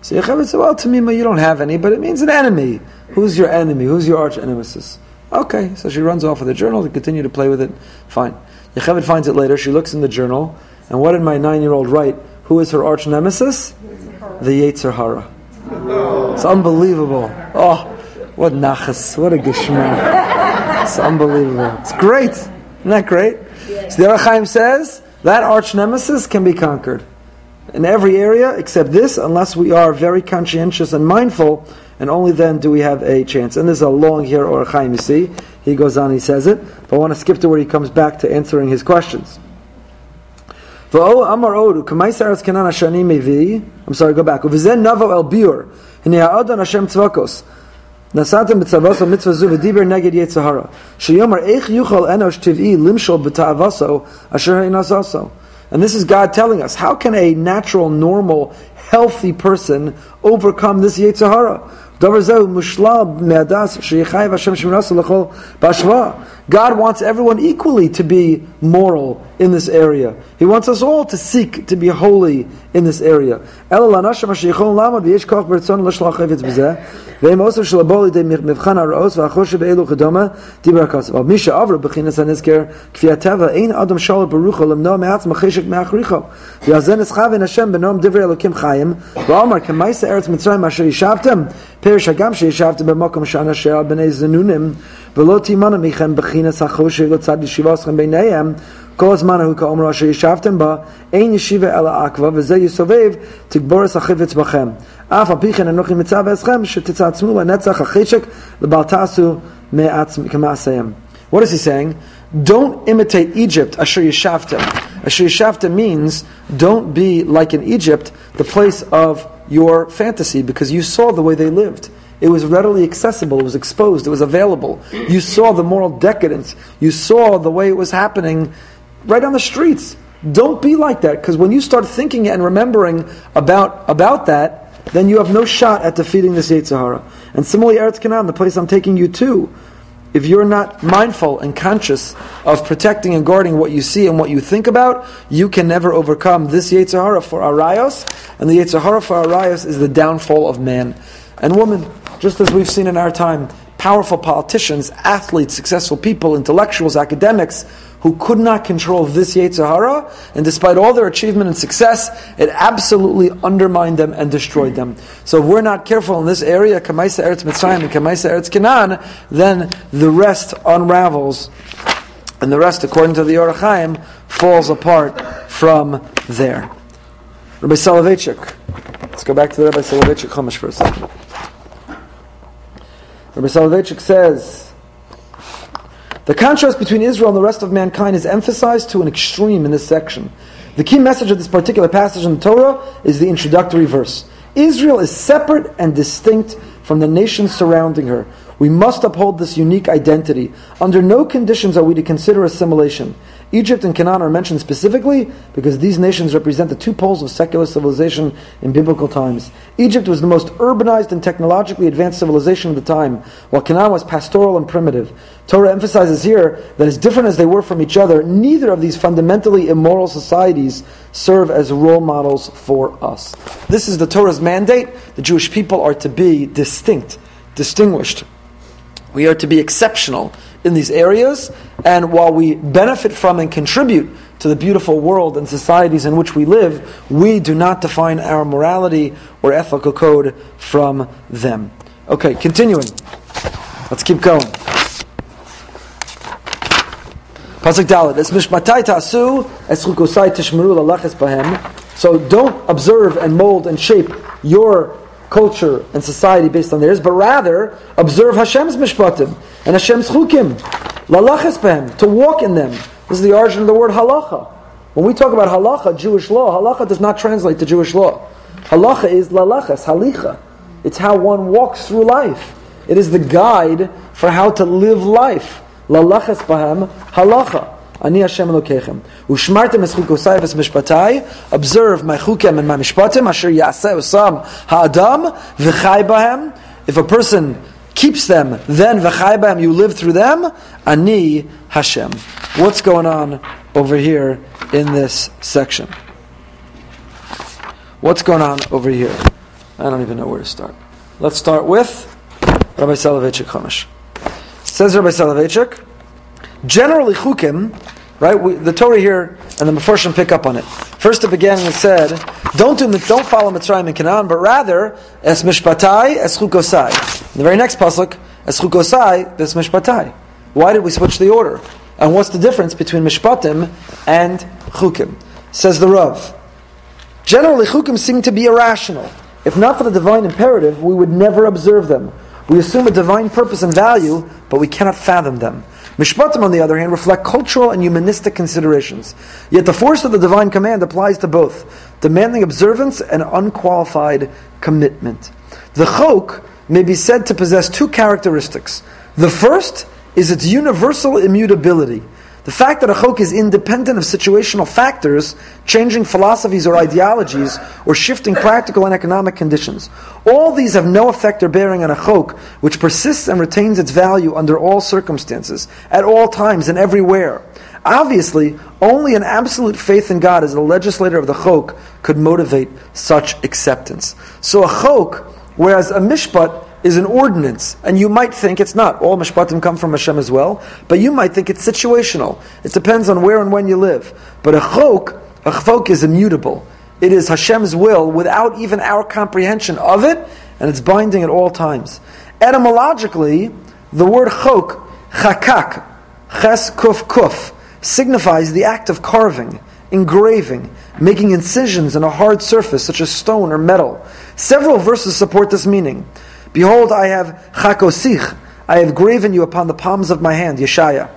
So Yocheved said, Well, me, you don't have any, but it means an enemy. Who's your enemy? Who's your arch nemesis? Okay, so she runs off with the journal to continue to play with it. Fine. Yocheved finds it later. She looks in the journal, and what did my nine-year-old write? Who is her arch nemesis? The Yetzer Hara. It's unbelievable. Oh, what nachas! What a geshma! It's unbelievable. It's great. Isn't that great? So the Ohr HaChaim says that arch nemesis can be conquered in every area except this, unless we are very conscientious and mindful and only then do we have a chance. And there's a long here Ohr HaChaim, you see. He goes on, he says it. But I want to skip to where he comes back to answering his questions. I'm sorry, go back. Nasatim b'tzavaso mitzvah zu v'diber neged yetzahara. Sheyomer eich yuchal enosh tiv'i limshol b'ta'avaso asher ha'inasaso. And this is God telling us, how can a natural, normal, healthy person overcome this yetzahara? Davar zehu mushlal me'adas sheyichayiv Hashem shemirasu l'chol. God wants everyone equally to be moral in this area. He wants us all to seek to be holy in this area. והם של הבוא לידי מבחן הרעות והחושר באלו כדומה דיבר הכסף. אבל מי שעבר בחינס הנזכר כפי הטבע אין אדם שואל ברוחו למנוע מעצמו חשק מאחריכו. ועל זה נסחבן השם בנועם דברי אלוקים חיים ואומר כמייסה ארץ מצרים אשר ישבתם פרש הגם שישבתם במקום שאנשר על בני זנונים ולא תימנע מכם בחינס החושר לצד ישיבה אתכם ביניהם כל הזמן ההוא כאומר אשר ישבתם בה, אין ישיבה אלא עקבה, וזה יסובב תגבורס החפץ בכם. אף על פי כן אנוכי מצווה אתכם שתצעצמו לנצח החשק לבל תעשו כמעשיהם. What is he saying? Don't imitate Egypt, Asher Yeshavtem. Asher Yeshavtem means don't be like in Egypt, the place of your fantasy, because you saw the way they lived. It was readily accessible, it was exposed, it was available. You saw the moral decadence, you saw the way it was happening right on the streets. Don't be like that, because when you start thinking and remembering about, about that, then you have no shot at defeating this Yetzer Hara. And similarly, Eretz Canaan, the place I'm taking you to, if you're not mindful and conscious of protecting and guarding what you see and what you think about, you can never overcome this Yetzer Hara for Arayos, and the Yetzer Hara for Arayos is the downfall of man and woman, just as we've seen in our time. Powerful politicians, athletes, successful people, intellectuals, academics, who could not control this Yetzer Hara, and despite all their achievement and success, it absolutely undermined them and destroyed them. So if we're not careful in this area, Kamaisa Eretz Mitzrayim and Kamaisa Eretz Canaan, then the rest unravels, and the rest, according to the Ohr HaChaim, falls apart from there. Rabbi Soloveitchik. Let's go back to the Rabbi Soloveitchik Chumash for a second. Rabbi Soloveitchik says, the contrast between Israel and the rest of mankind is emphasized to an extreme in this section. The key message of this particular passage in the Torah is the introductory verse. Israel is separate and distinct from the nations surrounding her. We must uphold this unique identity. Under no conditions are we to consider assimilation. Egypt and Canaan are mentioned specifically because these nations represent the two poles of secular civilization in biblical times. Egypt was the most urbanized and technologically advanced civilization of the time, while Canaan was pastoral and primitive. Torah emphasizes here that as different as they were from each other, neither of these fundamentally immoral societies serve as role models for us. This is the Torah's mandate. The Jewish people are to be distinct, distinguished. We are to be exceptional in these areas, and while we benefit from and contribute to the beautiful world and societies in which we live, we do not define our morality or ethical code from them. Okay, continuing. Let's keep going. Pasuk. Es es. So don't observe and mold and shape your culture and society based on theirs, but rather observe Hashem's mishpatim and Hashem's chukim, lalachas behem, to walk in them. This is the origin of the word halacha. When we talk about halacha, Jewish law, halacha does not translate to Jewish law. Halacha is lalachas, halicha. It's how one walks through life. It is the guide for how to live life. Lalachas bahem, halacha. Ani Hashem Elokechem. Ushmartem es chukosai ves mishpatai. Observe my chukem and my mishpatim. Asher yaseh osam ha'adam v'chai bahem. If a person keeps them, then v'chai bahem, you live through them. Ani Hashem. What's going on over here in this section? What's going on over here? I don't even know where to start. Let's start with Rabbi Soloveitchik Chumash. Says Rabbi Soloveitchik, Generally, chukim, right? We, the Torah here and the Mefarshim pick up on it. First, it began and said, "Don't do, don't follow Mitzrayim and Canaan, but rather es mishpatai es chukosai." The very next pasuk, es chukosai es mishpatai. Why did we switch the order? And what's the difference between mishpatim and chukim? Says the Rav. Generally, chukim seem to be irrational. If not for the divine imperative, we would never observe them. We assume a divine purpose and value, but we cannot fathom them. Mishpatim, on the other hand, reflect cultural and humanistic considerations. Yet the force of the divine command applies to both, demanding observance and unqualified commitment. The chok may be said to possess two characteristics. The first is its universal immutability. The fact that a chok is independent of situational factors, changing philosophies or ideologies, or shifting practical and economic conditions. All these have no effect or bearing on a chok, which persists and retains its value under all circumstances, at all times and everywhere. Obviously, only an absolute faith in God as the legislator of the chok could motivate such acceptance. So a chok, whereas a mishpat is an ordinance, and you might think it's not. All mishpatim come from Hashem as well, but you might think it's situational. It depends on where and when you live. But a chok, a chok is immutable. It is Hashem's will without even our comprehension of it, and it's binding at all times. Etymologically, the word chok, chakak, ches kuf kuf, signifies the act of carving, engraving, making incisions in a hard surface such as stone or metal. Several verses support this meaning. Behold, I have chakosich, I have graven you upon the palms of my hand, Yeshaya.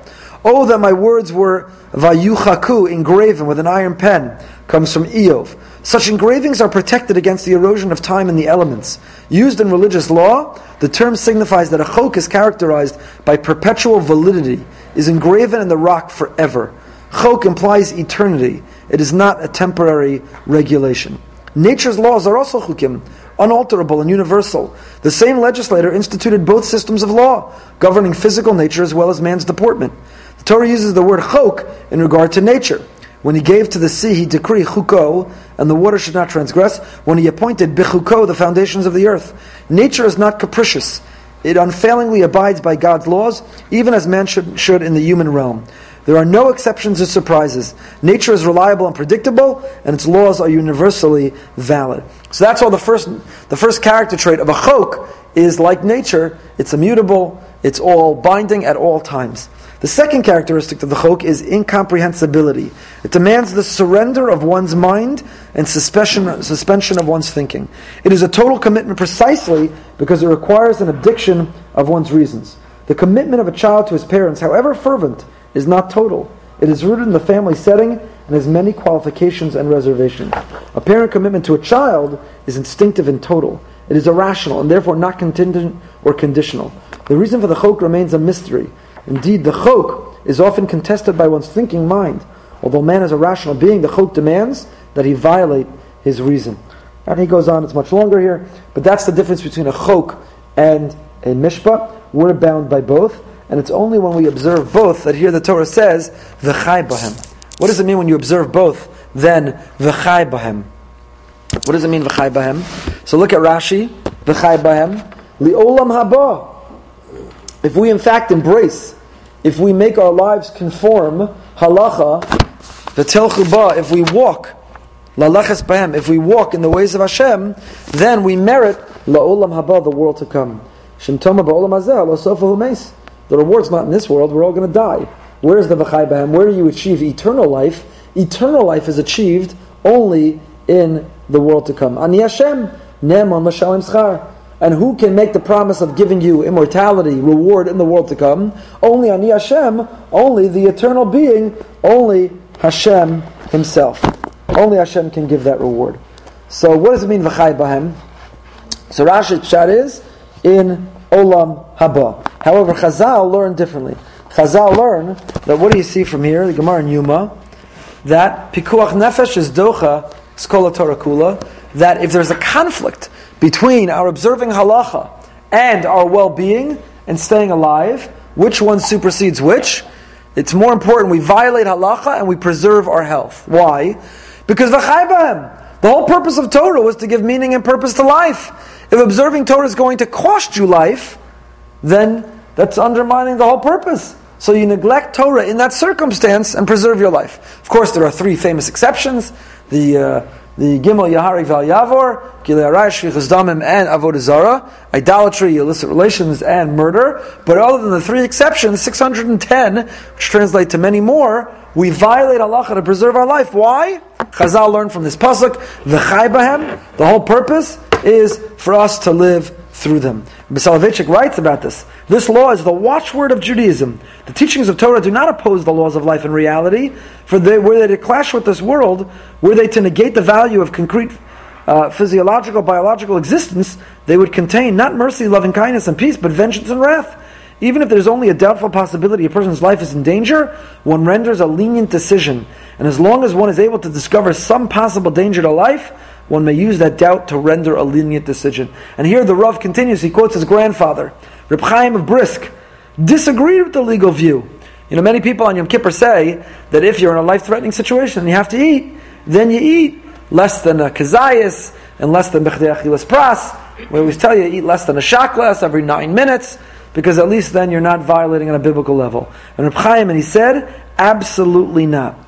Oh, that my words were vayuchaku, engraven with an iron pen, comes from Iyov. Such engravings are protected against the erosion of time and the elements. Used in religious law, the term signifies that a chok is characterized by perpetual validity, is engraven in the rock forever. Chok implies eternity. It is not a temporary regulation. Nature's laws are also chukim, unalterable and universal. The same legislator instituted both systems of law, governing physical nature as well as man's deportment. The Torah uses the word chok in regard to nature. When he gave to the sea, he decreed chuko, and the water should not transgress. When he appointed bichuko, the foundations of the earth. Nature is not capricious. It unfailingly abides by God's laws, even as man should, should in the human realm. There are no exceptions or surprises. Nature is reliable and predictable, and its laws are universally valid. So that's all the first, the first character trait of a chok is like nature, it's immutable, it's all binding at all times. The second characteristic of the chok is incomprehensibility. It demands the surrender of one's mind and suspension, suspension of one's thinking. It is a total commitment precisely because it requires an addiction of one's reasons. The commitment of a child to his parents, however fervent, is not total. It is rooted in the family setting and has many qualifications and reservations. A parent commitment to a child is instinctive and total. It is irrational and therefore not contingent or conditional. The reason for the chok remains a mystery. Indeed, the chok is often contested by one's thinking mind. Although man is a rational being, the chok demands that he violate his reason. And he goes on, it's much longer here, but that's the difference between a chok and a mishpat. We're bound by both, and it's only when we observe both that here the Torah says, v'chai bahem. What does it mean when you observe both? Then, v'chai bahem. What does it mean, v'chai bahem? So look at Rashi, v'chai bahem. Li'olam haba. If we in fact embrace, if we make our lives conform, halacha, v'telchu if we walk, lalachas bahem, if we walk in the ways of Hashem, then we merit la'olam haba, the world to come. Shemtoma ba'olam hazeh, lo sofa The reward's not in this world, we're all going to die. Where's the v'chai bahem? Where do you achieve eternal life? Eternal life is achieved only in the world to come. Ani Hashem, ne'eman l'shalim schar. And who can make the promise of giving you immortality, reward in the world to come? Only Ani Hashem, only the eternal being, only Hashem himself. Only Hashem can give that reward. So what does it mean, v'chai bahem? So Rashi's pshat is, in olam haba. However, Chazal learn differently. Chazal learn that what do you see from here, the Gemara in Yoma, that pikuach nefesh is docha, skola Torah kula, that if there's a conflict between our observing halacha and our well-being and staying alive, which one supersedes which? It's more important we violate halacha and we preserve our health. Why? Because. The whole purpose of Torah was to give meaning and purpose to life. If observing Torah is going to cost you life, then that's undermining the whole purpose. So you neglect Torah in that circumstance and preserve your life. Of course, there are three famous exceptions. The uh, the Gimel Yahari Val Yavor, Gilei Shvichas Damim, and Avodah Zarah, idolatry, illicit relations, and murder. But other than the three exceptions, 610, which translate to many more, we violate Allah to preserve our life. Why? Chazal learned from this pasuk, the bahem. The whole purpose is for us to live through them. Soloveitchik writes about this. This law is the watchword of Judaism. The teachings of Torah do not oppose the laws of life and reality, for they, were they to clash with this world, were they to negate the value of concrete uh, physiological, biological existence, they would contain not mercy, loving kindness, and peace, but vengeance and wrath. Even if there's only a doubtful possibility a person's life is in danger, one renders a lenient decision. And as long as one is able to discover some possible danger to life, one may use that doubt to render a lenient decision. And here the Rav continues, he quotes his grandfather, Reb Chaim of Brisk, disagreed with the legal view. You know, many people on Yom Kippur say that if you're in a life-threatening situation and you have to eat, then you eat less than a kazayas and less than bechdei achilas pras. We always tell you, eat less than a shaklas every nine minutes because at least then you're not violating on a biblical level. And Reb Chaim, and he said, absolutely not.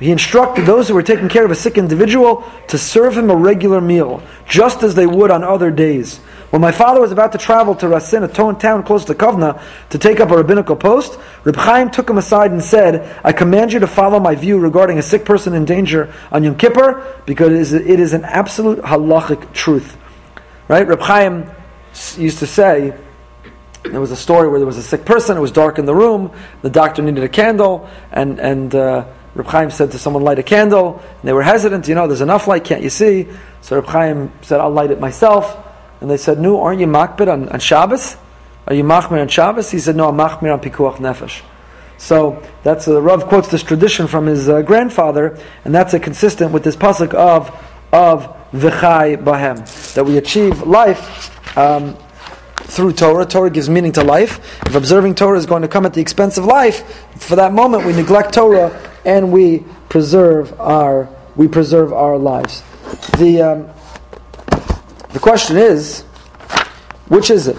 He instructed those who were taking care of a sick individual to serve him a regular meal, just as they would on other days. When my father was about to travel to Rasin, a town close to Kovna, to take up a rabbinical post, Reb Chaim took him aside and said, I command you to follow my view regarding a sick person in danger on Yom Kippur, because it is, an absolute halachic truth. Right? Reb Chaim used to say, there was a story where there was a sick person, it was dark in the room, the doctor needed a candle, and, and uh, Reb Chaim said to someone, light a candle, and they were hesitant, you know, there's enough light, can't you see? So Reb Chaim said, I'll light it myself. And they said, no, aren't you makpid on, on Shabbos? Are you machmir on Shabbos? He said, no, I'm machmir on pikuach nefesh. So that's uh, the Rav quotes this tradition from his uh, grandfather, and that's consistent with this pasuk of of v'chai bahem that we achieve life um, through Torah. Torah gives meaning to life. If observing Torah is going to come at the expense of life, for that moment we neglect Torah and we preserve our we preserve our lives. The um, the question is, which is it?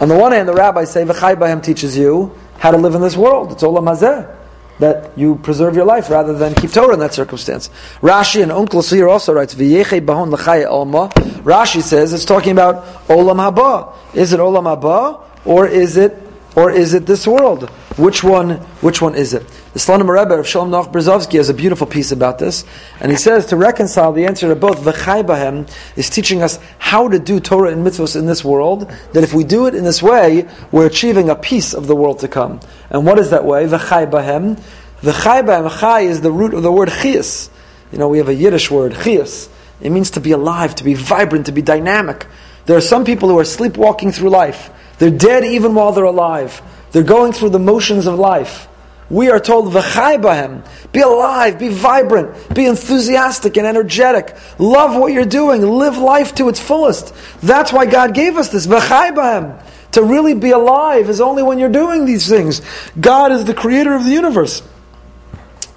On the one hand, the rabbis say v'chai bahem teaches you how to live in this world. It's olam hazeh that you preserve your life rather than keep Torah in that circumstance. Rashi and Onkel here also writes v'yeche bahon l'chaya olma. Rashi says it's talking about olam haba. Is it olam haba or is it or is it this world? Which one? Which one is it? The Slonim Rebbe of Shalom Noach Berezovsky has a beautiful piece about this, and he says to reconcile the answer to both v'chai bahem is teaching us how to do Torah and mitzvahs in this world. That if we do it in this way, we're achieving a piece of the world to come. And what is that way? V'chai bahem. V'chai. Chai is the root of the word chias. You know, we have a Yiddish word chias. It means to be alive, to be vibrant, to be dynamic. There are some people who are sleepwalking through life. They're dead even while they're alive. They're going through the motions of life. We are told. Be alive, be vibrant, be enthusiastic and energetic. Love what you're doing, live life to its fullest. That's why God gave us this. To really be alive is only when you're doing these things. God is the creator of the universe.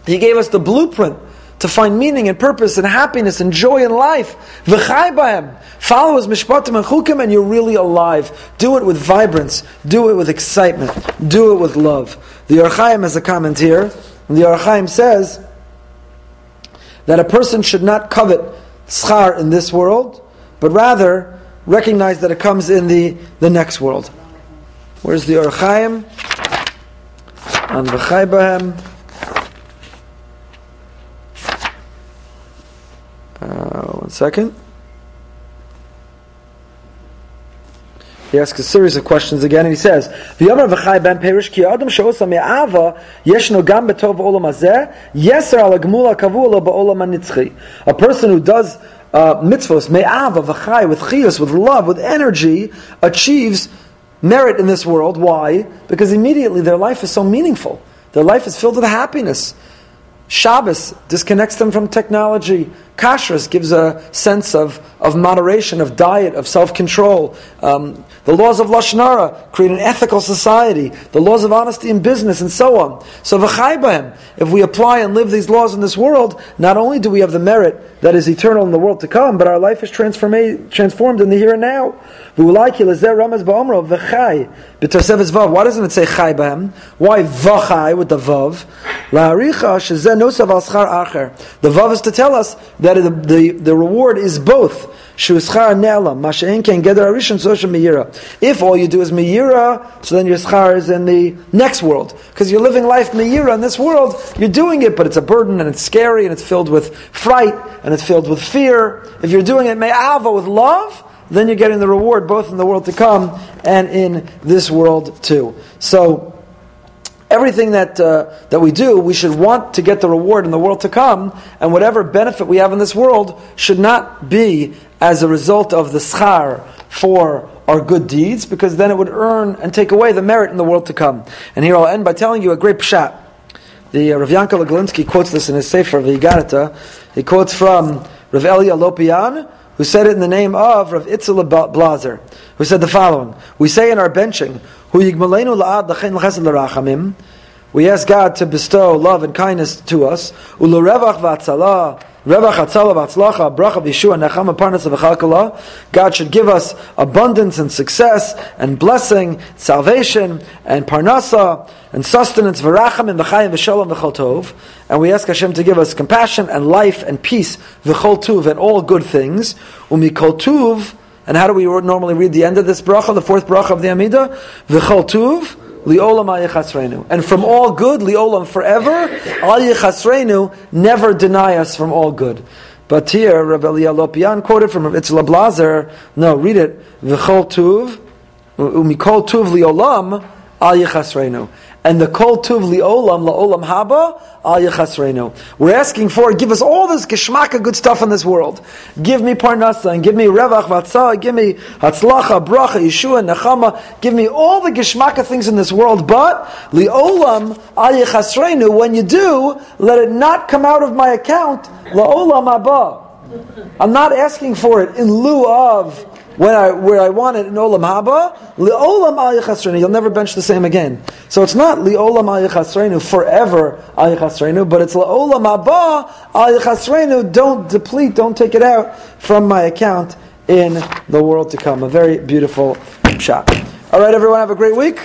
He gave us the blueprint to find meaning and purpose and happiness and joy in life. V'chai. Follow his mishpatim and chukim and you're really alive. Do it with vibrance. Do it with excitement. Do it with love. The Ohr HaChaim has a comment here. And the Ohr HaChaim says that a person should not covet schar in this world, but rather recognize that it comes in the, the next world. Where's the Ohr HaChaim? On V'chai bahem. Uh, one second. He asks a series of questions again, and he says, "V'yomer v'chai ben perish ki adam me'ava gam betov olam hazeh yeser al gmula kavu lo ba'olam hanitzchi." A person who does uh, mitzvos me'ava v'chai with chiyus, with love, with energy, achieves merit in this world. Why? Because immediately their life is so meaningful. Their life is filled with happiness. Shabbos disconnects them from technology. Kashrus gives a sense of, of moderation, of diet, of self control. Um, the laws of Lashon Hara create an ethical society. The laws of honesty in business, and so on. So, v'chai if we apply and live these laws in this world, not only do we have the merit that is eternal in the world to come, but our life is transformed in the here and now. Why doesn't it say chai b'hem? Why v'chai with the vav? The vav is to tell us that the, the, the reward is both. If all you do is meira, so then your schar is in the next world. Because you're living life meira in this world, you're doing it, but it's a burden and it's scary and it's filled with fright and it's filled with fear. If you're doing it me'ava with love, then you're getting the reward both in the world to come and in this world too. So, everything that uh, that we do, we should want to get the reward in the world to come, and whatever benefit we have in this world should not be as a result of the schar for our good deeds, because then it would earn and take away the merit in the world to come. And here I'll end by telling you a great pshat. The uh, Rav Yankele Galinsky quotes this in his Sefer V'higadeta. He quotes from Rav Elia Lopian, who said it in the name of Rav Itzel Blazer, who said the following: We say in our benching, We ask God to bestow love and kindness to us. God should give us abundance and success and blessing, salvation and parnasa and sustenance, v'racham and v'chayim v'shalom v'chol tov. And we ask Hashem to give us compassion and life and peace, and all good things. And how do we normally read the end of this bracha, the fourth bracha of the Amidah? V'chol tuv, Liolam ayachasreinu. And from all good, liolam forever, ayachasreinu, never deny us from all good. But here, Rabbi Lopian quoted from Itzla Blazer, no, read it, V'chol tuv, umikol tuv liolam, ayachasreinu and the kol tuv li'olam la'olam haba al yechasreinu. We're asking for, give us all this geschmacka good stuff in this world. Give me parnasa, and give me revach vatzah, give me hatzlacha, bracha, yeshua, nechama, give me all the geschmacka things in this world, but li'olam al yechasreinu, when you do, let it not come out of my account, la'olam haba. I'm not asking for it in lieu of when I, where I want it in Olam Haba, Li'olam Al Yichasreinu, you'll never bench the same again. So it's not Li'olam Al Yichasreinu, forever Al Yichasreinu, but it's Li'olam Haba Al Yichasreinu, don't deplete, don't take it out from my account in the world to come. A very beautiful shot. All right, everyone, have a great week.